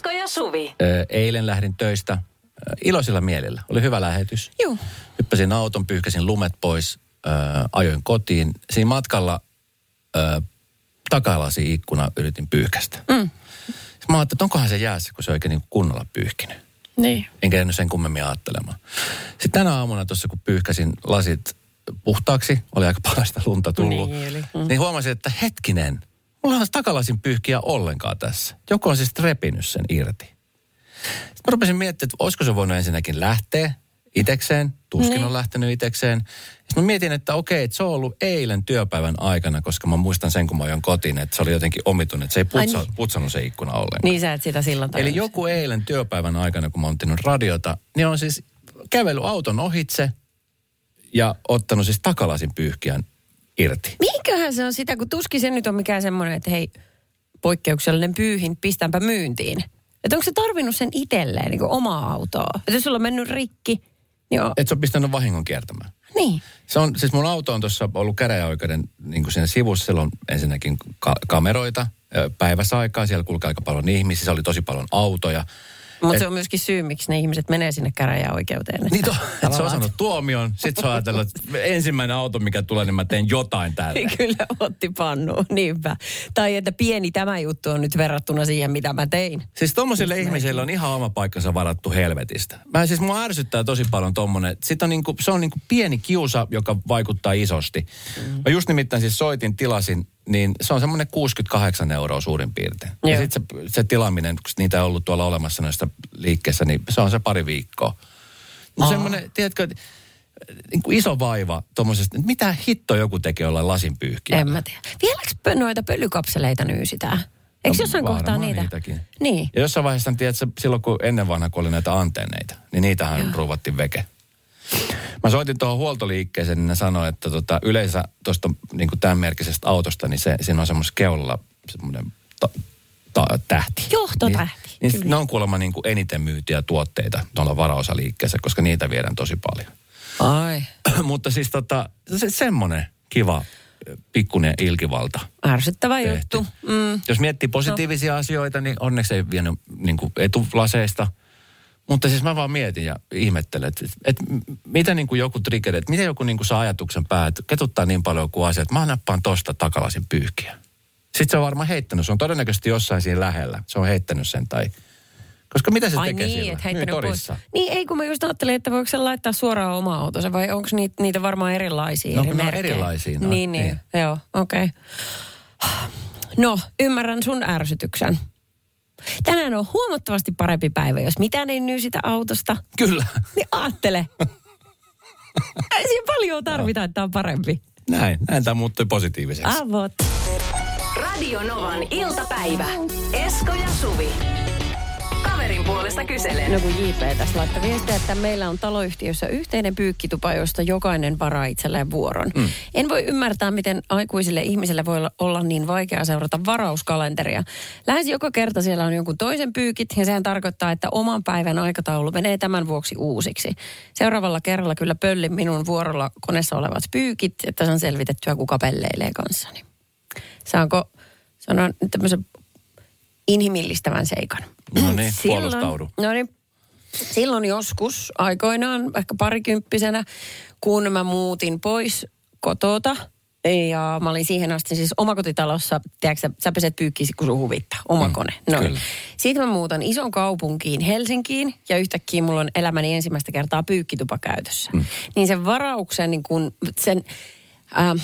Esko ja Suvi. Eilen lähdin töistä iloisilla mielillä. Oli hyvä lähetys. Joo. Hyppäsin auton, pyyhkäsin lumet pois, ajoin kotiin. Siinä matkalla takalasi ikkuna yritin pyyhkästä. Mm. Mä ajattelin, että onkohan se jäässä, kun se oikein niin kunnolla pyyhkinyt. Niin. Enkä jäänyt sen kummemmin ajattelemaan. Sitten tänä aamuna tuossa, kun pyyhkäsin lasit puhtaaksi, oli aika pahasta lunta tullut, Niin oli. mm. niin huomasin, että hetkinen, mulla on takalasin pyyhkiä ollenkaan tässä. Joku on siis repinyt sen irti. Sitten mä rupesin miettimään, että olisiko se voinut ensinnäkin lähteä itekseen, tuskin Niin. on lähtenyt itekseen. Sitten mä mietin, että okei, että se on ollut eilen työpäivän aikana, koska mä muistan sen, kun mä ajoin kotiin, että se oli jotenkin omituinen, että se ei Ai putsa, niin. putsannut se ikkuna ollenkaan. Niin sä et sitä silloin Eli joku eilen työpäivän aikana, kun mä oon radiota, niin on siis kävellyt auton ohitse ja ottanut siis takalasin pyyhkiän irti. Mihinköhän se on sitä, kun tuskin se nyt on mikään semmoinen, että hei, poikkeuksellinen pyyhin, pistäänpä myyntiin. Että onko se tarvinnut sen itselleen, niin kuin omaa autoa? Että jos sulla on mennyt rikki, niin on, Et se on pistänyt vahingon kiertämään. niin. Se on, siis mun auto on tuossa ollut käräjäoikeuden niin kuin siinä sivussa. Siellä on ensinnäkin ka- kameroita päiväsaikaa. Siellä kulkee aika paljon ihmisiä. Siellä oli tosi paljon autoja. Mutta se on myöskin syy, miksi ne ihmiset menee sinne käräjäoikeuteen. Niin to, että se on saanut tuomion. Sitten se on ajatellut, että ensimmäinen auto, mikä tulee, niin mä teen jotain täällä. Niin Kyllä otti pannuun, niinpä. Tai että pieni tämä juttu on nyt verrattuna siihen, mitä mä tein. Siis tommosille ihmisille on ihan oma paikkansa varattu helvetistä. Mä siis mua ärsyttää tosi paljon tommonen. Sit on niinku, se on niinku pieni kiusa, joka vaikuttaa isosti. Mm. Mä just nimittäin siis soitin, tilasin, niin se on semmoinen 68 euroa suurin piirtein. Ja Joo. sit se, se tilaaminen, kun niitä ei ollut tuolla olemassa noista liikkeessä, niin se on se pari viikkoa. No semmoinen, tiedätkö, niin kuin iso vaiva tuommoisesta, että mitä hitto joku tekee olla lasinpyyhkiä. En mä tiedä. Vieläkö noita pölykapseleita nyysitään? Eikö No, jossain kohtaa niitä? niitäkin. Niin. Ja jossain vaiheessa, tiedätkö, silloin kun ennen vanha, kun oli näitä antenneita, niin niitähän Joo. ruuvattiin veke. Mä soitin tuohon huoltoliikkeeseen, niin ne sanoi, että tota, yleensä tuosta niin tämän merkkisestä autosta, niin se, siinä on semmoisessa keulalla semmoinen ta, ta, tähti. Johtotähti, Niin, niin ne on kuulemma niin kuin eniten myytiä tuotteita tuolla varaosaliikkeessä, koska niitä viedään tosi paljon. Ai. Mutta siis tota, se, semmoinen kiva pikkuinen ilkivalta. Ärsyttävä tehty. juttu. Mm. Jos miettii positiivisia no. asioita, niin onneksi ei vienyt niin kuin etulaseista. Mutta siis mä vaan mietin ja ihmettelen, että, että mitä niin kuin joku trigger, että miten joku niin kuin saa ajatuksen päähän, että ketuttaa niin paljon kuin asia, että mä nappaan tosta takalasin pyyhkiä. Sitten se on varmaan heittänyt, se on todennäköisesti jossain siinä lähellä. Se on heittänyt sen tai... Koska mitä se Ai tekee niin, että heittänyt pois. torissa. Niin, ei kun mä just ajattelin, että voiko se laittaa suoraan oma autonsa vai onko niitä, niitä varmaan erilaisia No, eri ne on erilaisia, no, niin, niin, niin. joo, okei. Okay. No, ymmärrän sun ärsytyksen. Tänään on huomattavasti parempi päivä, jos mitään ei nyysitä autosta. Kyllä. Niin ajattele. ei siinä paljon tarvita, että on parempi. Näin, näin tämä muuttui positiiviseksi. Avot. Radio Novan iltapäivä. Esko ja Suvi. Kaverin puolesta kyselen. No kun JP tässä laittaa viestiä, että meillä on taloyhtiössä yhteinen pyykkitupa, josta jokainen varaa itselleen vuoron. Mm. En voi ymmärtää, miten aikuisille ihmisille voi olla- niin vaikea seurata varauskalenteria. Lähes joka kerta siellä on jonkun toisen pyykit ja sehän tarkoittaa, että oman päivän aikataulu menee tämän vuoksi uusiksi. Seuraavalla kerralla kyllä pöllin minun vuorolla koneessa olevat pyykit, että saan selvitettyä, kuka pelleilee kanssani. Saanko sanoa tämmöisen inhimillistävän seikan? No niin, Silloin- puolustaudu. No niin, silloin joskus aikoinaan, ehkä parikymppisenä, kun mä muutin pois kotota, ja mä olin siihen asti siis omakotitalossa, tiedätkö, sä- sä peset pyykkisi, kun sun huvittaa, oma Mm. Noin. kyllä. Sitten mä muutan ison kaupunkiin Helsinkiin ja yhtäkkiä mulla on elämäni ensimmäistä kertaa pyykkitupa käytössä. Mm. Niin sen varauksen, niin kun sen, ähm,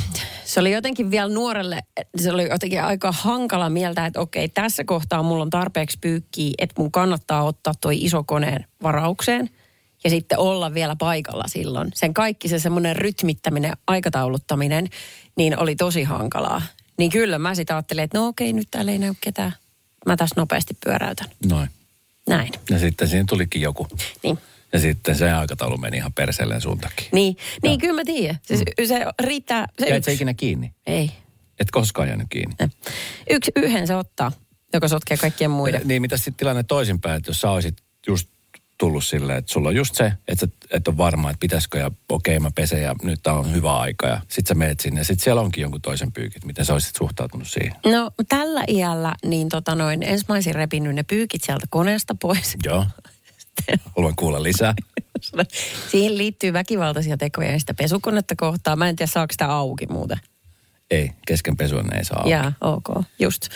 se oli jotenkin vielä nuorelle, se oli jotenkin aika hankala mieltä, että okei, tässä kohtaa mulla on tarpeeksi pyykkiä, että mun kannattaa ottaa toi iso koneen varaukseen ja sitten olla vielä paikalla silloin. Sen kaikki se semmoinen rytmittäminen, aikatauluttaminen, niin oli tosi hankalaa. Niin kyllä mä sitten ajattelin, että no okei, nyt täällä ei näy ketään mä tässä nopeasti pyöräytän. Noin. Näin. Ja sitten siinä tulikin joku. Niin. Ja sitten se aikataulu meni ihan perseelleen suun takia. Niin, niin kyllä mä tiedän. Se, se riittää. Se Jäit yksi. se ikinä kiinni? Ei. Et koskaan jäänyt kiinni. Yksi, yhden se ottaa, joka sotkee kaikkien muiden. Niin, mitä sitten tilanne toisinpäin, että jos sä olisit just tullut silleen, että sulla on just se, että sä et ole varma, että pitäisikö ja okei mä pesen ja nyt tää on hyvä aika ja sit sä meet sinne ja sit siellä onkin jonkun toisen pyykit. Miten sä olisit suhtautunut siihen? No tällä iällä niin tota noin, ensin mä olisin repinyt ne pyykit sieltä koneesta pois. Joo. Haluan kuulla lisää. Siihen liittyy väkivaltaisia tekoja ja sitä pesukonetta kohtaa. Mä en tiedä saako sitä auki muuten. Ei, kesken pesua ne ei saa auki. Jaa, ok, just.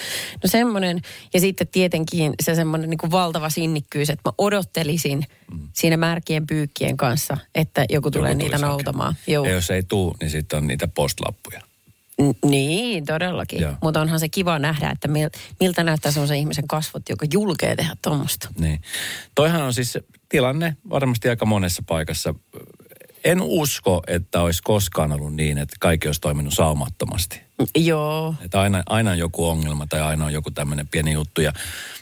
No semmoinen, ja sitten tietenkin se semmoinen niin kuin valtava sinnikkyys, että mä odottelisin mm. siinä märkien pyykkien kanssa, että joku tulee Joku niitä noutamaan. Joo. Ja jos ei tuu, niin sitten on niitä postlappuja. N- Niin, todellakin. Mutta onhan se kiva nähdä, että mil, miltä näyttää semmoisen ihmisen kasvot, joka julkee tehdä tuommoista. Niin. Toihan on siis tilanne varmasti aika monessa paikassa. En usko, että olisi koskaan ollut niin, että kaikki olisi toiminut saumattomasti. Joo. Että aina, aina on joku ongelma tai aina on joku tämmöinen pieni juttu. Ja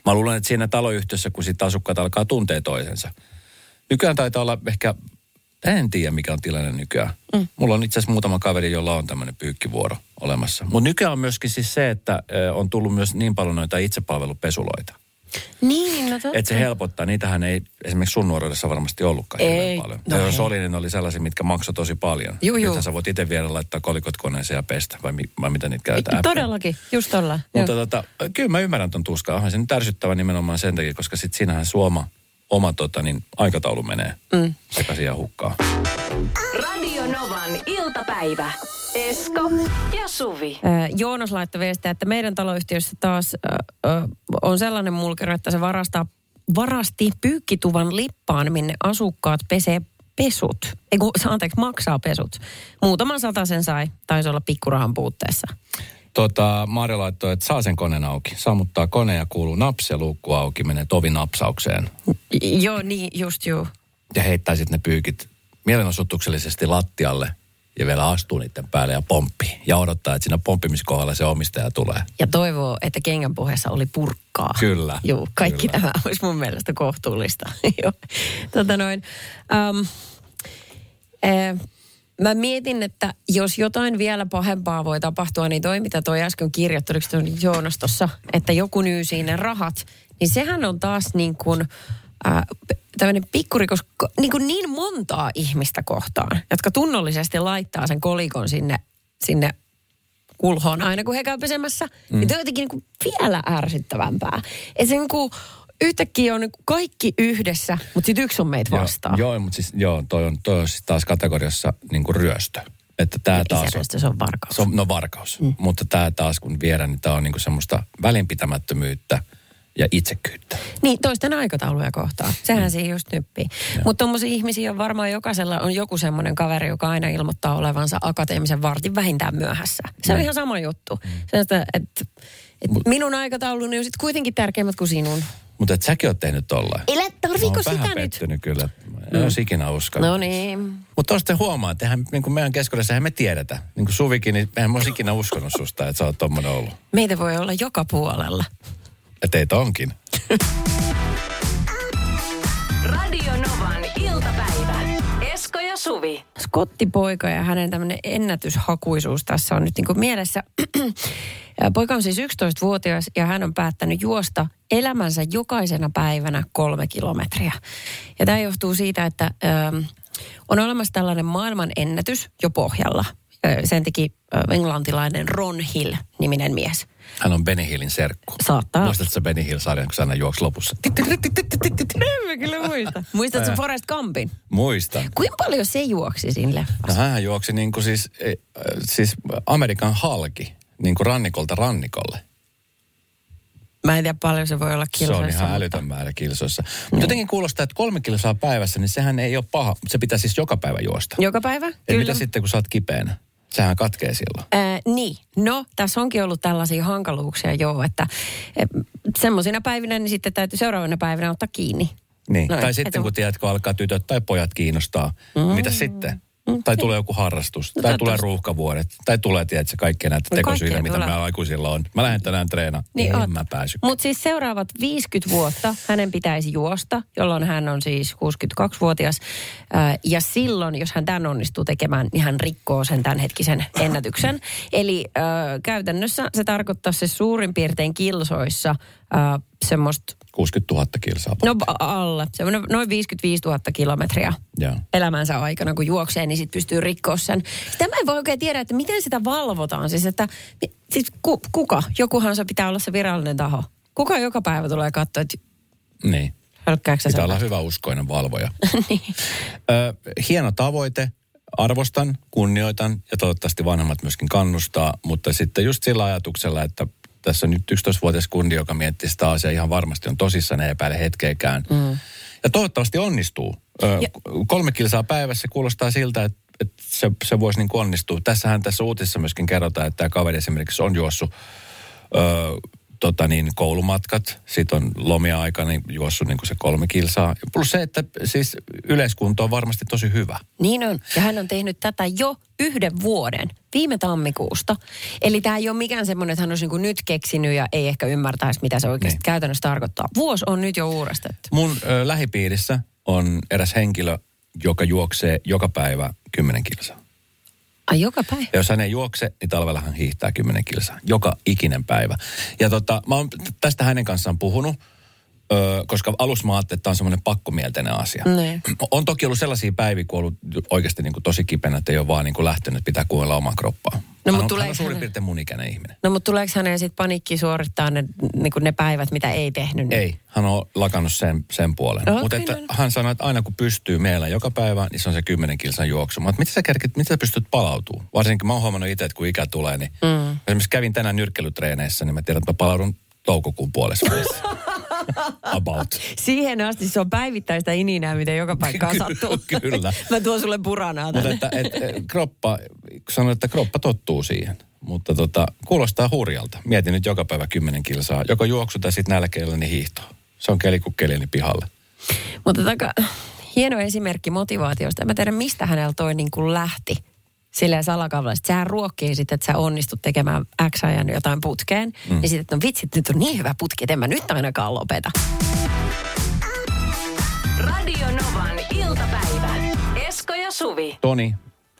mä luulen, että siinä taloyhtiössä, kun sitten asukkaat alkaa tuntea toisensa. Nykyään taitaa olla ehkä, en tiedä mikä on tilanne nykyään. Mm. Mulla on itse asiassa muutama kaveri, jolla on tämmöinen pyykkivuoro olemassa. Mutta nykyään on myöskin siis se, että on tullut myös niin paljon noita itsepalvelupesuloita. Niin, no totta. Että se helpottaa. Niitähän ei esimerkiksi sun nuoruudessa varmasti ollutkaan Ei. paljon. No ja jos oli, niin ne oli sellaisia, mitkä maksoi tosi paljon. Juu, juu. Sä voit itse viedä laittaa kolikot koneeseen ja pestä, vai, mi- vai mitä niitä käytetään? Todellakin, just ollaan. Mutta tota, kyllä mä ymmärrän ton tuskaa. Onhan se nyt ärsyttävä nimenomaan sen takia, koska sit siinähän suoma oma tota, niin aikataulu menee mm. sekaisin ja hukkaa. Radio Novan iltapäivä. Esko ja Suvi. Ö, Joonas laittoi viestiä, että meidän taloyhtiössä taas ö, ö, on sellainen mulkero, että se varastaa, varasti pyykkituvan lippaan, minne asukkaat pesee pesut. Ei kun, anteeksi, maksaa pesut. Muutaman sen sai, taisi olla pikkurahan puutteessa. Tota, Mario laittoi, että saa sen koneen auki. Sammuttaa kone ja kuuluu naps ja luukku auki, menee tovi napsaukseen. Joo, niin, just juu. Ja heittää sitten ne pyykit mielenosoituksellisesti lattialle ja vielä astuu niiden päälle ja pomppii. Ja odottaa, että siinä pomppimiskohdalla se omistaja tulee. Ja toivoo, että kengän puheessa oli purkkaa. Kyllä, Joo, kaikki kyllä. tämä olisi mun mielestä kohtuullista. Joo. tota noin. Um, eh, mä mietin, että jos jotain vielä pahempaa voi tapahtua, niin toi, mitä toi äsken toi Joonas tuossa, että joku nyysi ne rahat, niin sehän on taas niin kuin äh, tämmöinen pikkurikos niin, kuin niin montaa ihmistä kohtaan, jotka tunnollisesti laittaa sen kolikon sinne, sinne kulhoon aina, kun he käy pesemässä. Mm. Niin toi on jotenkin niin kuin vielä ärsyttävämpää. Että se niin kuin yhtäkkiä on niin kuin kaikki yhdessä, mutta sitten yksi on meitä vastaan. Joo, joo mutta siis, joo, toi on, toi on siis taas kategoriassa niin kuin ryöstö. Että tämä taas on, se on varkaus. se on, no varkaus. Mm. Mutta tämä taas kun viedään, niin tämä on niin kuin semmoista välinpitämättömyyttä ja itsekyyttä. Niin, toisten aikatauluja kohtaan. Sehän mm. siinä just nyppii. Mutta tuommoisia ihmisiä on varmaan jokaisella on joku semmoinen kaveri, joka aina ilmoittaa olevansa akateemisen vartin vähintään myöhässä. Se on Niin. ihan sama juttu. Mm. Se, että, että, että minun aikatauluni on sitten kuitenkin tärkeimmät kuin sinun. Mutta et säkin oot tehnyt tollain. Ei tarviiko Mä oon sitä vähän nyt? pettynyt kyllä. En olisi ikinä uskallut. No niin. Mutta tuosta huomaa, että eihän, niin kuin meidän keskuudessa me tiedetä. Niin kuin Suvikin, niin mä olisi ikinä uskonut susta, että sä oot tommonen ollut. Meitä voi olla joka puolella. Ja teitä onkin. Radio Novan Suvi. skottipoika ja hänen tämmöinen ennätyshakuisuus tässä on nyt niin kuin mielessä. Poika on siis 11-vuotias ja hän on päättänyt juosta elämänsä jokaisena päivänä kolme kilometriä. Ja tämä johtuu siitä, että ö, on olemassa tällainen maailman ennätys jo pohjalla. Sen teki englantilainen Ron Hill-niminen mies. Hän on Benny Hillin serkku. Saattaa. Muistatko sä Benny Hill-sarjan, kun sä aina juoksi lopussa? En mä kyllä muista. Muistatko Forrest Gumpin? Muistan. Kuinka paljon se juoksi siinä No leffassa? hän juoksi niin kuin siis, eh, äh, siis Amerikan halki, niin kuin rannikolta rannikolle. Mä en tiedä paljon se voi olla Se kilsoissa. on ihan mutta- älytön määrä kilsoissa. Mutta jotenkin kuulostaa, että kolme kilsaa päivässä, niin sehän ei ole paha. Se pitää siis joka päivä juosta. Joka päivä? Ja mitä sitten, kun sä oot kipeänä? Sehän katkee silloin. Ää, niin, no tässä onkin ollut tällaisia hankaluuksia joo, että e, semmoisina päivinä niin sitten täytyy seuraavana päivänä ottaa kiinni. Niin. Noin. tai Et sitten on- kun tiedät, kun alkaa tytöt tai pojat kiinnostaa, mm. mitä sitten? Mm, tai tulee joku harrastus, No tai tulee ruuhkavuodet, tai tulee, tiedätkö, kaikkea näitä No tekosyitä, mitä meillä aikuisilla on. Mä lähden tänään treenaan. Niin en oot. mä pääsy. Mutta siis seuraavat 50 vuotta hänen pitäisi juosta, jolloin hän on siis 62-vuotias. Ää, Ja silloin, jos hän tämän onnistuu tekemään, niin hän rikkoo sen tämänhetkisen ennätyksen. Eli äh, käytännössä se tarkoittaa se suurin piirtein kilsoissa äh, semmoista, 60 000 kilsaa. no alle, semmoinen noin 55 000 kilometriä Joo. elämänsä aikana, kun juoksee, niin sitten pystyy rikkoa sen. Sitä mä en voi oikein tiedä, että miten sitä valvotaan. Siis, että siis ku, kuka? Jokuhan se pitää olla se virallinen taho. Kuka joka päivä tulee katsoa, että Niin. Pitää sen? olla hyvä uskoinen valvoja. niin. Ö, hieno tavoite, arvostan, kunnioitan ja toivottavasti vanhemmat myöskin kannustaa, mutta sitten just sillä ajatuksella, että tässä nyt 11-vuotias kundi, joka miettii sitä asiaa ihan varmasti on tosissaan, ei epäile hetkeäkään. Mm. Ja toivottavasti onnistuu. Ö, Ja- kolme kilsaa päivässä kuulostaa siltä, että, että se, se voisi niin onnistua. Tässähän tässä uutisessa myöskin kerrotaan, että tämä kaveri esimerkiksi on juossut ö, tota niin, koulumatkat, sitten on lomia aikana niin juossut niin kuin se kolme kilsaa. Plus se, että siis yleiskunto on varmasti tosi hyvä. niin on. Ja hän on tehnyt tätä jo yhden vuoden, viime tammikuusta. Eli tämä ei ole mikään semmoinen, että hän olisi niin nyt keksinyt ja ei ehkä ymmärtäisi, mitä se oikeasti Niin. käytännössä tarkoittaa. Vuosi on nyt jo uurastettu. Mun ö, lähipiirissä on eräs henkilö, joka juoksee joka päivä 10 kilsaa. Ai joka päivä? Ja jos hän ei juokse, niin talvella hän hiihtää 10 kilsaa. Joka ikinen päivä. Ja tota, mä oon tästä hänen kanssaan puhunut, ö, koska alussa mä ajattelin, että tämä on semmoinen pakkomielteinen asia. Niin. On toki ollut sellaisia päiviä, kun on ollut oikeasti niin kuin tosi kipeänä, että ei ole vaan niin kuin lähtenyt, pitää kuunnella omaa kroppaa. No, hän, on, hän tuleeko on suurin hänen- piirtein mun ikäinen ihminen. No mutta tuleeko häneen sitten paniikki suorittaa ne, niin ne päivät, mitä ei tehnyt? Niin? Ei, hän on lakannut sen, sen puolen. Okei, Mutta että no hän sanoi, että aina kun pystyy meillä joka päivä, niin se on se 10 kilsan juoksu. Mutta miten sä, kerkit, miten sä pystyt palautumaan? Varsinkin mä oon huomannut itse, että kun ikä tulee, niin mm. esimerkiksi kävin tänään nyrkkelytreeneissä, niin mä tiedän, että mä palaudun toukokuun puolessa. About. Siihen asti se on päivittäistä ininää, mitä joka paikkaan sattuu. kyllä. Mä tuon sulle puranaa Mutta tänne. että et, et, kroppa, sanoin, että kroppa tottuu siihen. Mutta tota, kuulostaa hurjalta. Mietin nyt joka päivä 10 kilsaa. Joko juoksu tai sitten nälkeillä niin hiihto. Se on keli kuin keli, niin pihalle. Mutta taka, hieno esimerkki motivaatiosta. En mä tiedä, mistä hänellä toi niin kuin lähti silleen salakavallisesti. Sehän ruokkii sitten, että sä onnistut tekemään X ajan jotain putkeen. Mm. Niin sitten, että no vitsit, nyt on niin hyvä putki, että en mä nyt ainakaan lopeta. Radio Novan iltapäivä. Esko ja Suvi. Toni,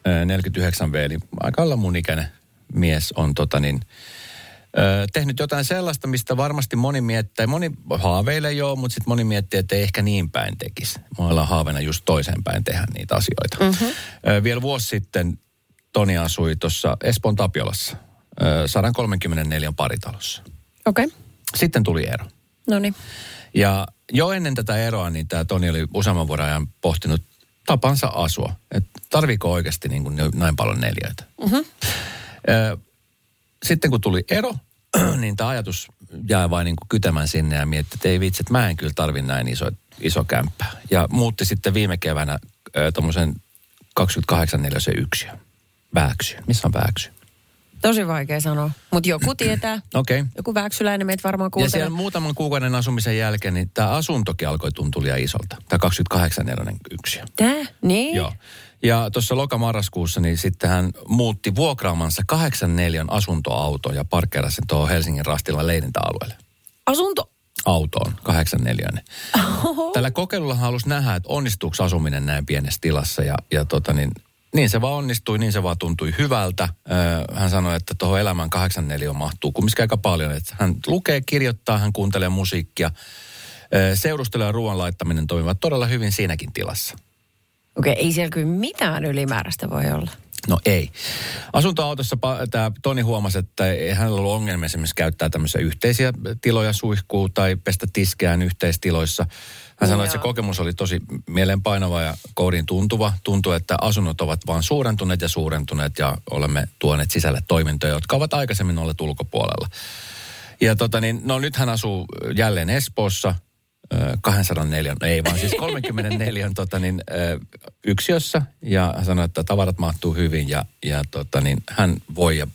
ö, 49V, eli aika olla mun ikäinen mies, on tota niin, tehnyt jotain sellaista, mistä varmasti moni miettii, moni haaveilee joo, mutta sitten moni miettii, että ei ehkä niin päin tekisi. Mulla on haaveena just toiseen päin tehdä niitä asioita. Mm-hmm. Vielä vuosi sitten Toni asui tuossa Espoon Tapiolassa, ö, 134 paritalossa. Okei. Okay. Sitten tuli ero. No niin. Ja jo ennen tätä eroa, niin tämä Toni oli useamman vuoden ajan pohtinut tapansa asua. Että tarviiko oikeasti niin kuin näin paljon neljöitä. Mm-hmm. Sitten kun tuli ero, niin tämä ajatus jäi vain niin kuin kytemään sinne ja mietti, että ei vitsi, että mä en kyllä tarvi näin iso, iso kämppää. Ja muutti sitten viime keväänä tuommoisen 28 neliösen yksiö. Vääksyyn. Missä on vääksy? Tosi vaikea sanoa. Mutta joku tietää. Okei. Okay. Joku väksyläinen meitä varmaan Ja kuuntelee. siellä muutaman kuukauden asumisen jälkeen, niin tämä asuntokin alkoi tuntua liian isolta. Tämä 28 neliöinen yksiö. Tää? Niin? Joo. Ja tuossa lokamarraskuussa niin sitten hän muutti vuokraamansa 84 asuntoauto ja parkkeerasi sen tuohon Helsingin rastilla leirintäalueelle. Asunto. Autoon, 84. Tällä kokeilulla hän halusi nähdä, että onnistuuko asuminen näin pienessä tilassa. Ja, ja tota niin, niin se vaan onnistui, niin se vaan tuntui hyvältä. Hän sanoi, että tuohon elämään 84 mahtuu kumminkin aika paljon. Että hän lukee, kirjoittaa, hän kuuntelee musiikkia. Seurustelu ja ruoan laittaminen toimivat todella hyvin siinäkin tilassa. Okei, okay, ei siellä kyllä mitään ylimääräistä voi olla. No ei. Asuntoautossa tämä Toni huomasi, että ei hänellä ollut ongelmia esimerkiksi käyttää tämmöisiä yhteisiä tiloja suihkuu tai pestä tiskeään yhteistiloissa. Hän sanoi, että se Joo. kokemus oli tosi mielenpainava ja kouriin tuntuva. Tuntui, että asunnot ovat vaan suurentuneet ja suurentuneet ja olemme tuoneet sisälle toimintoja, jotka ovat aikaisemmin olleet ulkopuolella. Ja tota niin, no nyt hän asuu jälleen Espoossa, ö, 204, no ei vaan siis 34 tota niin, yksiössä. Ja hän sanoi, että tavarat mahtuu hyvin ja, ja tota niin, hän voi ja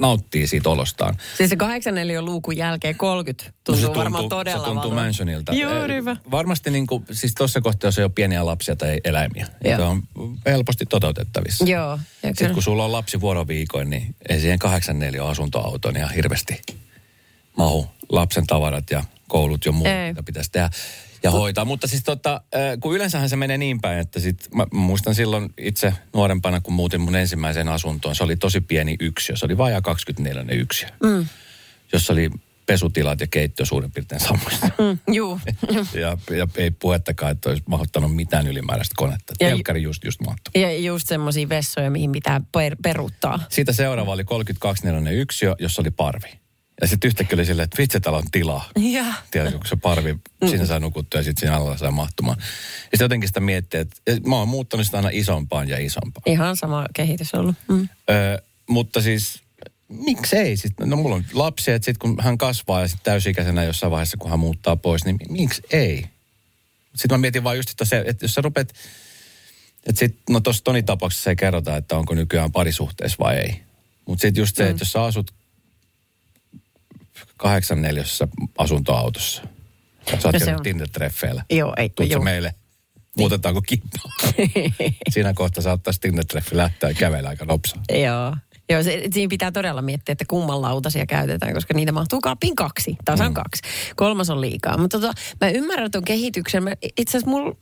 nauttii siitä olostaan. Siis se 84 luukun jälkeen 30 tuntuu, No varmaan todella Se tuntuu mansionilta. Juuri Eh, hyvä. Varmasti niin kuin, siis tuossa kohtaa, jos ei ole pieniä lapsia tai eläimiä. Joo. Se on helposti toteutettavissa. Joo. Ja Sitten kun sulla on lapsi vuoroviikoin, niin ei siihen 84 asuntoautoon ihan hirveästi mahu lapsen tavarat ja koulut jo muut, Ei. mitä pitäisi tehdä ja hoitaa. Mutta siis tota, kun yleensähän se menee niin päin, että sit, mä muistan silloin itse nuorempana, kun muutin mun ensimmäiseen asuntoon, se oli tosi pieni yksiö. Se oli vajaa 24 yksiö, mm. jossa oli pesutilat ja keittiö suurin piirtein samoista. Mm, juu. ja, ja ei puhettakaan, että olisi mahdottanut mitään ylimääräistä konetta. Ja- Telkkari just, just mahtui. Ja just semmoisia vessoja, mihin pitää per- peruuttaa. Siitä seuraava oli 32 yksiö, jossa oli parvi. Ja sitten yhtäkkiä oli silleen, että vitsi, täällä on tilaa. Ja. Tiedätkö, kun se parvi, siinä sai nukuttua ja sitten siinä alla sai mahtumaan. Ja sitten jotenkin sitä miettii, että mä oon muuttanut sitä aina isompaan ja isompaan. Ihan sama kehitys ollut. Mm. Ö, mutta siis, miksei? Sit, no mulla on lapsia, että sitten kun hän kasvaa ja sitten täysikäisenä jossain vaiheessa, kun hän muuttaa pois, niin mi- miksi ei? Sitten mä mietin vaan just, että, se, että jos sä rupeat, että sit, no tuossa Toni tapauksessa ei kerrota, että onko nykyään parisuhteessa vai ei. Mutta sitten just se, mm. että jos sä asut kahdeksan neljässä asuntoautossa, sä oot No on- Tinder-treffeillä, Joo, ei, tuutko joo. meille? Muutetaanko kippaa? Siinä kohtaa saattaisi Tinder-treffi lähteä ja kävellä aika nopsaa. Joo. Joo, se, siinä pitää todella miettiä, että kumman lautasia käytetään, koska niitä mahtuu kaappiin kaksi, tasan mm. kaksi. Kolmas on liikaa. Mutta tota, mä ymmärrän tuon kehityksen. Mä, itse asiassa mulla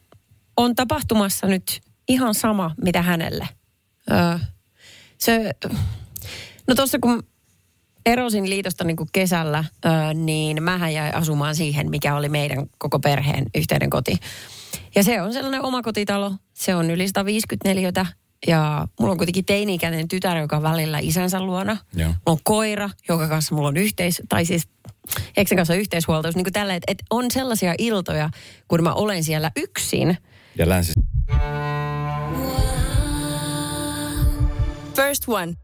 on tapahtumassa nyt ihan sama, mitä hänelle. Öö, se, no tuossa kun erosin liitosta niin kuin kesällä, öö, niin mähän jäin asumaan siihen, mikä oli meidän koko perheen yhteinen koti. Ja se on sellainen omakotitalo. Se on yli 154 ja mulla on kuitenkin teini-ikäinen tytär, joka on välillä isänsä luona. Joo. Mulla on koira, jonka kanssa mulla on yhteis... Tai siis Eksen kanssa yhteishuoltaus. Niin kuin tällä, että, että on sellaisia iltoja, kun mä olen siellä yksin. Ja länsi First One.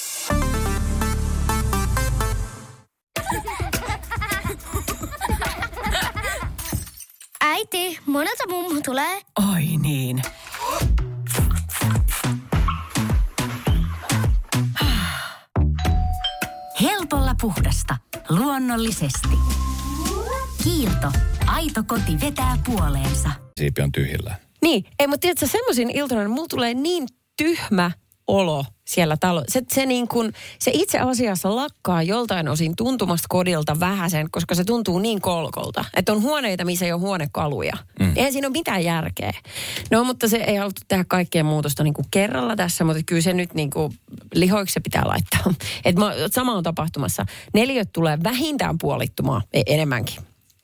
Äiti, monelta mummu tulee? Oi niin. Helpolla puhdasta. Luonnollisesti. Kiilto. Aito koti vetää puoleensa. siipi on tyhjillä. Niin, ei, mutta tiedätkö, semmoisin iltoina mulla tulee niin tyhmä olo siellä talo. Se, se, niin kun, se itse asiassa lakkaa joltain osin tuntumasta kodilta vähäsen, koska se tuntuu niin kolkolta. Että on huoneita, missä ei ole huonekaluja. Mm. Eihän siinä ole mitään järkeä. No, mutta se ei haluttu tehdä kaikkea muutosta niin kuin kerralla tässä, mutta kyllä se nyt niin kuin lihoiksi se pitää laittaa. Et mä, sama on tapahtumassa. Neliöt tulee vähintään puolittumaan, e- enemmänkin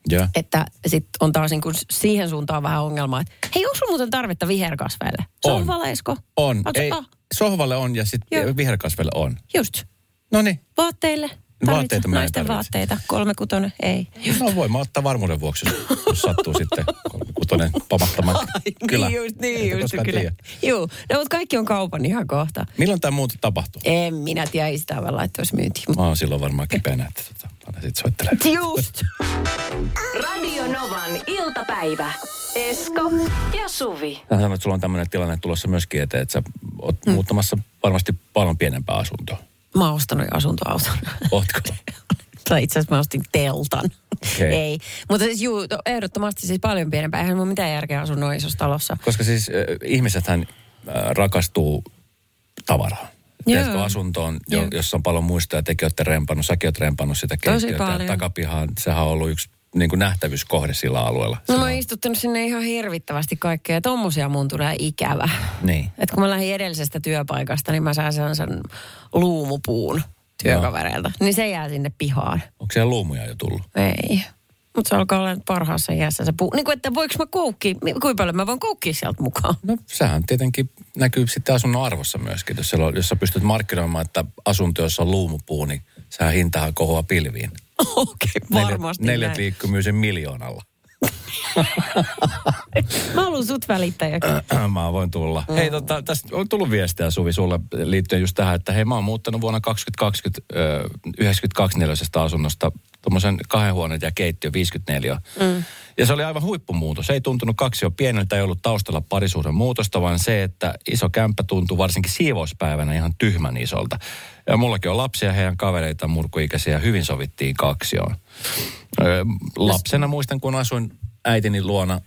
Ja. että sitten on taas niin kuin siihen suuntaan vähän ongelmaa, että hei, onko muuten tarvetta viherkasveille? On. Sohvaleisko? On. Onko- Ei, ah, sohvalle on ja sitten viherkasvelle on. just. No niin. Vaatteille? Vaatteita mä en Naisten vaatteita. Kolme kutonen, ei. No voi mä ottaa varmuuden vuoksi, jos- sattuu sitten kutonen pamattamaan kyllä. Niin just, niin just, kyllä. tiedä. Joo, no mutta kaikki on kaupan ihan kohta. Milloin tämä muutos tapahtuu? En minä tiedä, ei sitä vaan laittaisi myyntiin. Mä oon silloin varmaan kipeänä, että tota, anna sit soittelemaan. just. Radio Novan iltapäivä. Esko ja Suvi. Sanoit, että sulla on tämmöinen tilanne tulossa myöskin eteen, että sä oot mm. muuttamassa varmasti paljon pienempää asuntoa. Mä oon ostanut jo asuntoauton. Ootko? Tai itse asiassa mä ostin teltan. Okei. Ei. Mutta siis juu, ehdottomasti siis paljon pienempää. Eihän mulla mitään järkeä asua noin isossa talossa. Koska siis äh, ihmisethän äh, rakastuu tavaraan. Tiedätkö, asuntoon, jo, jossa on paljon muistoja, tekin olette rempannut, säkin oot rempannut sitä keittiötä takapihaan. Sehän on ollut yksi niin kuin nähtävyyskohde sillä alueella. No mä oon istuttanut sinne ihan hirvittävästi kaikkea. Ja tommosia mun tulee ikävä. Niin. Et kun mä lähdin edellisestä työpaikasta, niin mä sain sellaisen luumupuun työkavereilta. Niin se jää sinne pihaan. Onko siellä luumuja jo tullut? Ei. Mutta se alkaa olla parhaassa iässä se puu. Niin kuin, että voiko mä koukkia, kuinka paljon mä voin koukkia sieltä mukaan? No sehän tietenkin näkyy sitten asunnon arvossa myöskin. Jos, siellä on, jos sä pystyt markkinoimaan, että asunto, jossa on luumupuu, niin sehän hintahan kohoaa pilviin. Okei, varmasti Neljät näin. viikkoa myy sen miljoonalla. Mä haluan sut välittäjäksi. mä voin tulla. Mm. Hei, tota, tästä on tullut viestiä Suvi sulle liittyen just tähän, että hei mä oon muuttanut vuonna 2020 ö, 92 neliöisestä asunnosta tuommoisen kahden huoneen ja keittiö 54. Mm. Ja se oli aivan huippumuutos. Ei tuntunut kaksi jo pieneltä, ei ollut taustalla parisuuden muutosta, vaan se, että iso kämppä tuntuu varsinkin siivouspäivänä ihan tyhmän isolta. Ja mullakin on lapsia, heidän kavereita, murkuikäisiä, hyvin sovittiin kaksioon. Lapsena muistan, kun asuin äitini luona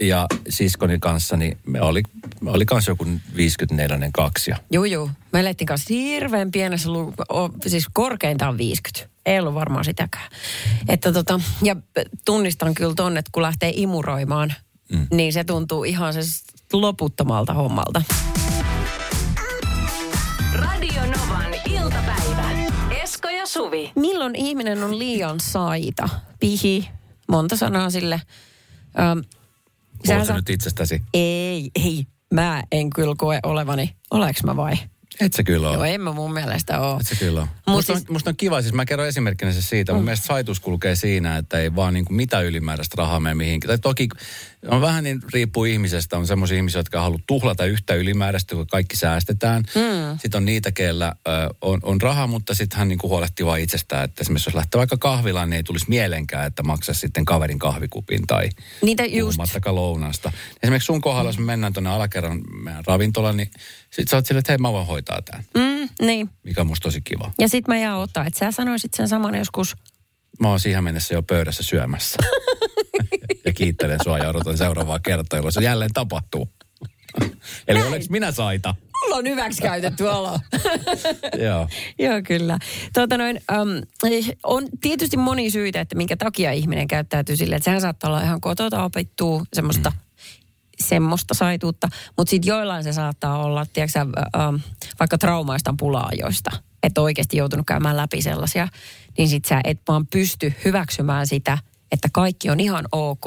ja siskoni kanssa, niin me oli, me oli kanssa joku 54 kaksio. Juu, juu. Me elettiin kanssa hirveän pienessä, lu- o, siis korkeintaan 50. Ei ollut varmaan sitäkään. Että tota, ja tunnistan kyllä tonne, että kun lähtee imuroimaan, mm. niin se tuntuu ihan se loputtomalta hommalta. Radio Novan iltapäivä. Esko ja Suvi. Milloin ihminen on liian saita? Pihi, monta sanaa sille. Se sa- nyt itsestäsi? Ei, ei. Mä en kyllä koe olevani. Oleks mä vai? Et se kyllä Joo, ole. en mä mun mielestä ole. Et se kyllä on. Mut Musta, siis- on, musta on kiva, siis mä kerron esimerkkinä se siitä. Mun mielestä saitus kulkee siinä, että ei vaan niin kuin mitä ylimääräistä rahaa mene mihinkään. Tai toki on vähän niin, riippuu ihmisestä. On semmoisia ihmisiä, jotka haluaa tuhlata yhtä ylimääräistä, kun kaikki säästetään. Mm. Sitten on niitä, keillä ö, on, on raha, mutta sitten hän niin kuin huolehtii vain itsestään. Että esimerkiksi jos lähtee vaikka kahvilaan, niin ei tulisi mielenkään, että maksaisi sitten kaverin kahvikupin tai Niitä just. lounasta. Esimerkiksi sun kohdalla, jos me mennään tuonne alakerran meidän ravintolaan, niin sit sä oot silleen, että hei mä voin hoitaa tämän. Mm, niin. Mikä on musta tosi kiva. Ja sit mä jään ottaa, että sä sanoisit sen saman joskus. Mä oon siihen mennessä jo pöydässä syömässä. ja kiittelen sua ja odotan seuraavaa kertaa, jolloin se jälleen tapahtuu. Eli oleks minä saita? Mulla on hyväksi käytetty olo. Joo. Joo, kyllä. Tuota noin, um, on tietysti moni syitä, että minkä takia ihminen käyttäytyy silleen, että sehän saattaa olla ihan kotota opittua semmoista, mm. semmoista saituutta, mutta sitten joillain se saattaa olla, tiedätkö, um, vaikka traumaista pulaajoista, että oikeasti joutunut käymään läpi sellaisia, niin sit sä et vaan pysty hyväksymään sitä, että kaikki on ihan ok.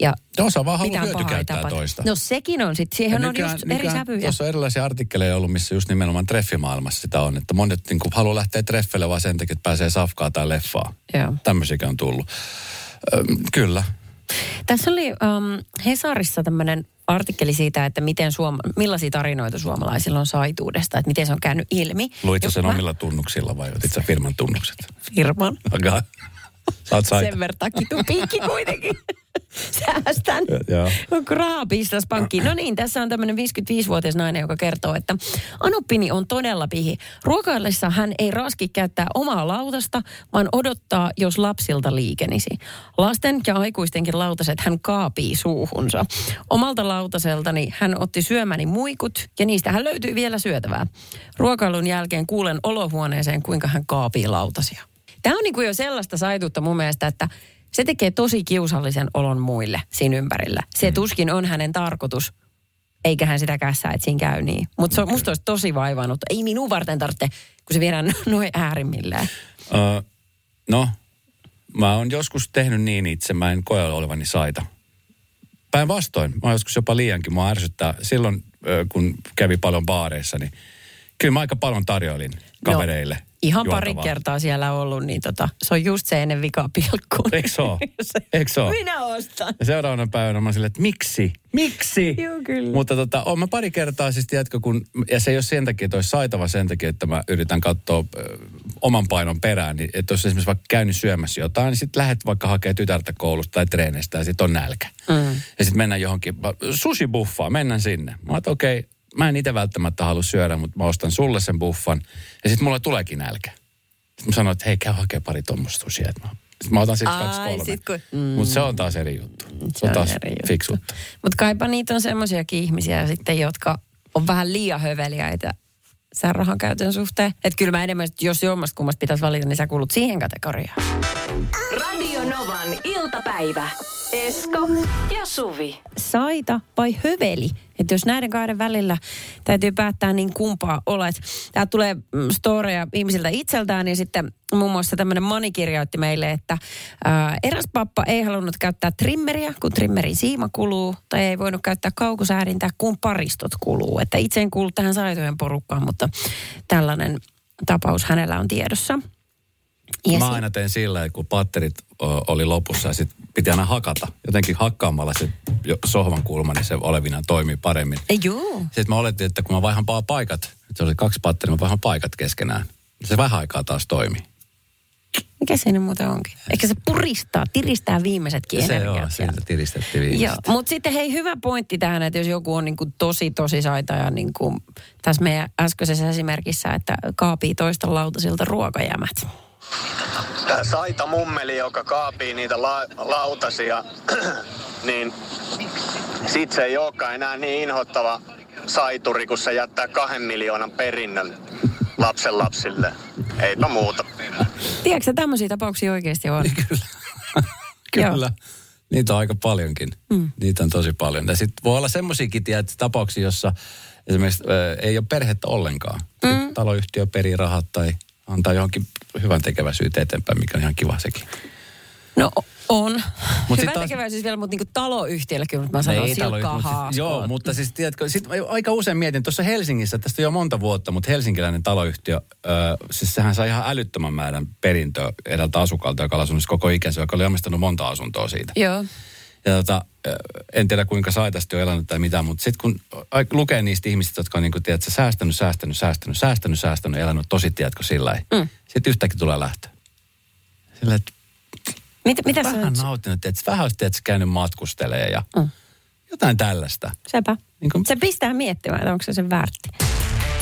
Ja Osa vaan haluaa hyötykäyttää toista. No sekin on sitten, siihen on just eri sävyjä. Tuossa on erilaisia artikkeleja ollut, missä just nimenomaan treffimaailmassa sitä on, että monet niin kuin, haluaa lähteä treffeille vaan sen takia, että pääsee safkaa tai leffaa. Joo. Tämmöisiäkin on tullut. Ö, kyllä. Tässä oli um, Hesarissa tämmöinen artikkeli siitä, että miten suoma, millaisia tarinoita suomalaisilla on saituudesta, että miten se on käynyt ilmi. Luitko sen Mä- omilla tunnuksilla vai otit sä firman tunnukset? Firman. Aga. Sä oot saita. Sen verran kuitenkin. Säästän. Joo. Onko rahaa pistäisi pankkiin? No niin, tässä on tämmöinen 55-vuotias nainen, joka kertoo, että Anuppini on todella pihi. Ruokaillessa hän ei raski käyttää omaa lautasta, vaan odottaa, jos lapsilta liikenisi. Lasten ja aikuistenkin lautaset hän kaapii suuhunsa. Omalta lautaseltani hän otti syömäni muikut ja niistä hän löytyi vielä syötävää. Ruokailun jälkeen kuulen olohuoneeseen, kuinka hän kaapii lautasia. Tämä on niin kuin jo sellaista saituutta mun mielestä, että se tekee tosi kiusallisen olon muille siinä ympärillä. Se tuskin on hänen tarkoitus, eikä hän sitä kässää, että siinä käy niin. Mutta se on, musta olisi tosi vaivannut. Ei minun varten tarvitse, kun se viedään noin äärimmillään. Ö, no, mä oon joskus tehnyt niin itse, mä en koe olevani saita. Päinvastoin, mä oon joskus jopa liiankin. Mua ärsyttää silloin, kun kävi paljon baareissa, niin kyllä mä aika paljon tarjoilin kavereille. No, ihan pari juotavaa. kertaa siellä ollut, niin tota, se on just se ennen vikapilkkuun. Eikö se oo? Se- Eikö se oo? Minä ostan. Ja seuraavana päivänä mä silleen, että miksi? Miksi? Joo, kyllä. Mutta tota, on mä pari kertaa siis, tiedätkö, kun, ja se ei ole sen takia, että olisi saitava sen takia, että mä yritän katsoa ö, oman painon perään, niin että jos esimerkiksi vaikka käynyt syömässä jotain, niin sitten lähdet vaikka hakemaan tytärtä koulusta tai treenistä ja sitten on nälkä. Mm. Ja sitten mennään johonkin, sushi buffaa, mennään sinne. Mä oon, okei, mä en itse välttämättä halua syödä, mutta mä ostan sulle sen buffan. Ja sitten mulle tuleekin nälkä. Sitten mä sanoin, että hei, käy hakemaan pari tuommoista sushia. että Mä, sit mä otan sitten kaksi kolme. sit kun- mm. Mutta se on taas eri juttu. Se, on taas fiksutta. Mutta kaipa niitä on semmoisiakin ihmisiä sitten, jotka on vähän liian höveliäitä sen rahan käytön suhteen. Että kyllä mä enemmän, jos jommasta kummasta pitäisi valita, niin sä kuulut siihen kategoriaan. Radio Novan iltapäivä. Esko ja Suvi. Saita vai höveli? Että jos näiden kahden välillä täytyy päättää, niin kumpaa olet. Tää tulee mm, storeja ihmisiltä itseltään, niin sitten muun muassa tämmöinen Mani kirjoitti meille, että ää, eräs pappa ei halunnut käyttää trimmeriä, kun trimmerin siima kuluu, tai ei voinut käyttää kaukosäädintää, kun paristot kuluu. Että itse en kuulu tähän saitojen porukkaan, mutta tällainen tapaus hänellä on tiedossa. Ja Mä aina tein sillä, että kun patterit oli lopussa ja sit piti aina hakata. Jotenkin hakkaamalla se sohvan kulma, niin se olevinaan toimii paremmin. Ei, Joo. Sitten mä oletin, että kun mä vaihan pa- paikat, että se oli kaksi patteria, mä vaihan paikat keskenään. Se vähän aikaa taas toimii. Mikä siinä muuten onkin? Ehkä se puristaa, tiristää viimeisetkin Se energiat sieltä. sieltä tiristettiin Joo, viimeistä. mutta sitten hei, hyvä pointti tähän, että jos joku on niin kuin tosi, tosi saita ja niin kuin tässä meidän äskeisessä esimerkissä, että kaapii toista lautasilta ruokajämät. Tää Saita mummeli, joka kaapii niitä la- lautasia, niin sit se ei olekaan enää niin inhottava saituri, kun se jättää kahden miljoonan perinnön lapsen lapsille. Eipä muuta. Tiedätkö tämmöisiä tapauksia oikeasti on? Kyllä. Niitä on aika paljonkin. Mm. Niitä on tosi paljon. Ja sitten voi olla semmoisiakin tiedät, tapauksia, jossa esimerkiksi äh, ei ole perhettä ollenkaan. Mm. Taloyhtiö perii rahat tai antaa johonkin hyvän tekeväisyyteen eteenpäin, mikä on ihan kiva sekin. No on. Mut Hyvä taas- tekeväisyys vielä, mutta niinku taloyhtiöllä kyllä mä sanon Ei talo- silkkaa mutta siis-. Joo, mutta siis tiedätkö, sit aika usein mietin, tuossa Helsingissä, tästä jo monta vuotta, mutta helsinkiläinen taloyhtiö, ö, siis sehän sai ihan älyttömän määrän perintöä edeltä asukalta, joka asunut koko ikänsä, joka oli omistanut monta asuntoa siitä. Joo. Ja tota, en tiedä kuinka saitasti on elänyt tai mitä, mutta sitten kun lukee niistä ihmisistä, jotka on niin kuin, tiedätkö, säästänyt, säästänyt, säästänyt, säästänyt, säästänyt, elänyt tosi, tiedätkö, sillä mm. Sitten yhtäkkiä tulee lähtö. Sillä, että Mitä, mitä vähän nyt? nauttinut, että vähän olisi, tiedätkö, käynyt matkustelee ja Mm. jotain tällaista. Sepä. Niin kuin, Se pistää miettimään, että onko se sen väärti.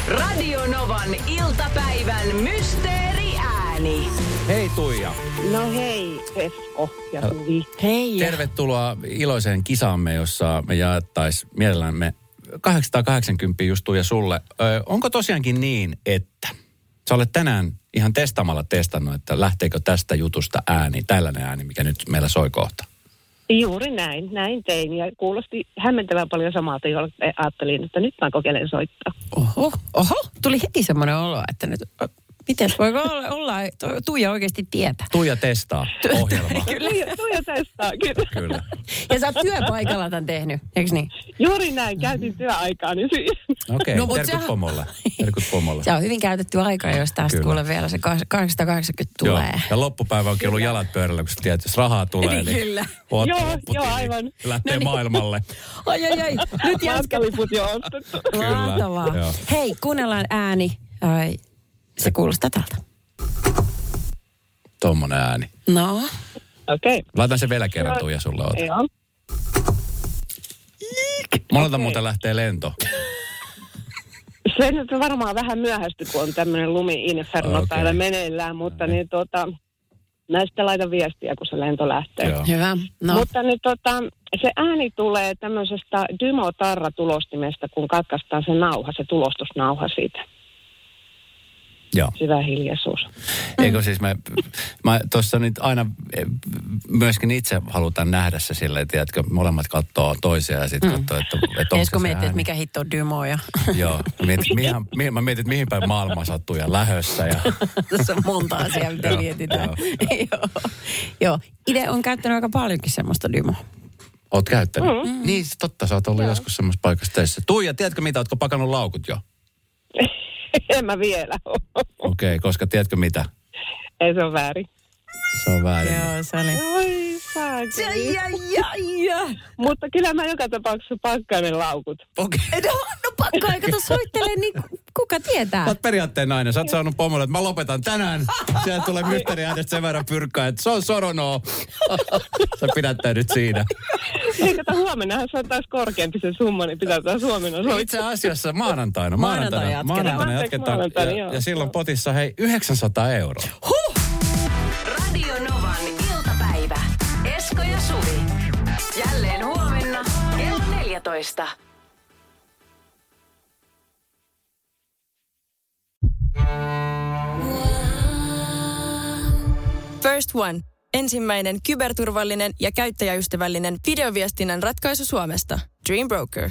Radio Novan iltapäivän mysteeriääni. hei Tuija, No hei, Esko ja Suvi. Hei. tervetuloa iloiseen kisaamme, jossa me jaettaisiin mielellämme 880 just Tuija sulle. Ö, onko tosiaankin niin, että sä olet tänään ihan testaamalla testannut, että lähteekö tästä jutusta ääni, tällainen ääni, mikä nyt meillä soi kohta? Juuri näin, näin tein. Ja kuulosti hämmentävän paljon samalta, jolla ajattelin, että nyt mä kokeilen soittaa. Oho, oho, tuli heti semmoinen olo, että nyt, miten voiko olla, olla Tu- Tuija oikeasti tietää. Tuija testaa ohjelma. Tuija, tuija testaa, kyllä. Kyllä. Ja sä oot työpaikalla tämän tehnyt, eikö niin? Juuri näin, käytin työaikaani siihen. Okei, No, okay, mut terkut sehän- pomolle. Terkut pomolle. Se on hyvin käytetty aika, jos tästä Kyllä. kuule vielä se 880 tulee. Joo. Ja loppupäivä onkin ollut jalat pöydällä, kun sä tiedät, jos rahaa tulee, niin Kyllä. oot Joo, lopputili, joo, aivan. Lähtee No niin. maailmalle. Ai ai ai, nyt jatketaan. Matkaliput jo ostettu. Kyllä, Mahtavaa. joo. Hei, kuunnellaan ääni. Ai, se kuulostaa tältä. Tommonen ääni. No, Okei. Laitan se vielä kerran Tuija sulle. Oota. Joo. Monelta muuten lähtee lento. Se nyt on varmaan vähän myöhästy, kun on tämmöinen lumi-inferno Okei. täällä meneillään, mutta niin tota, mä sitten laitan viestiä, kun se lento lähtee. Joo. hyvä. No, Mutta nyt tota, se ääni tulee tämmöisestä Dymo-tarra-tulostimesta, kun katkaistaan se nauha, se tulostusnauha siitä. Joo. Syvä hiljaisuus. Eikö siis me, mä tuossa nyt aina eh, myöskin itse halutaan nähdä se silleen, tiedätkö, molemmat katsoo toisiaan ja sitten katsoo, että, että onko se miettii, että ääni. mikä hitto on Dymo ja Joo, mä mietin, mihin, mihin, mä mietin, että mihin päin maailma sattuu ja lähössä. Ja, tässä on monta asiaa, mitä Joo, mietitään. joo. Joo. Joo. Itse on käyttänyt aika paljonkin semmoista Dymoa. oot käyttänyt? Mm. Niin, totta, sä oot ollut joskus semmoisessa paikassa töissä. Tuija, tiedätkö mitä, ootko pakannut laukut jo? en mä vielä. Okei, okay, koska tiedätkö mitä? Ei se on väärin. Se on väärin. Joo, se oli. Oi saakeli. Ja, ja, ja. Mutta kyllä mä joka tapauksessa pakkaan ne laukut. Okei. No, no pakko aika soittelee, niin kuka tietää? Sä oot periaatteen nainen. Sä oot saanut pomolle, että mä lopetan tänään. Sieltä tulee mysteeri äänestä sen verran pyrkkaa, että se on soronoo. Sä pidättäydyt siinä. Ei kato, huomennahan se on taas korkeampi se summa, niin pitää taas huomenna soittaa. Itse asiassa maanantaina. Maanantaina Maanantaina, jatketaan. maanantaina jatketaan. maanantaina, Ja, joo. ja silloin potissa hei 900 euroa. Radio Esko ja Suvi. Jälleen huomenna kello 14. First One. Ensimmäinen kyberturvallinen ja käyttäjäystävällinen videoviestinnän ratkaisu Suomesta. Dream Broker.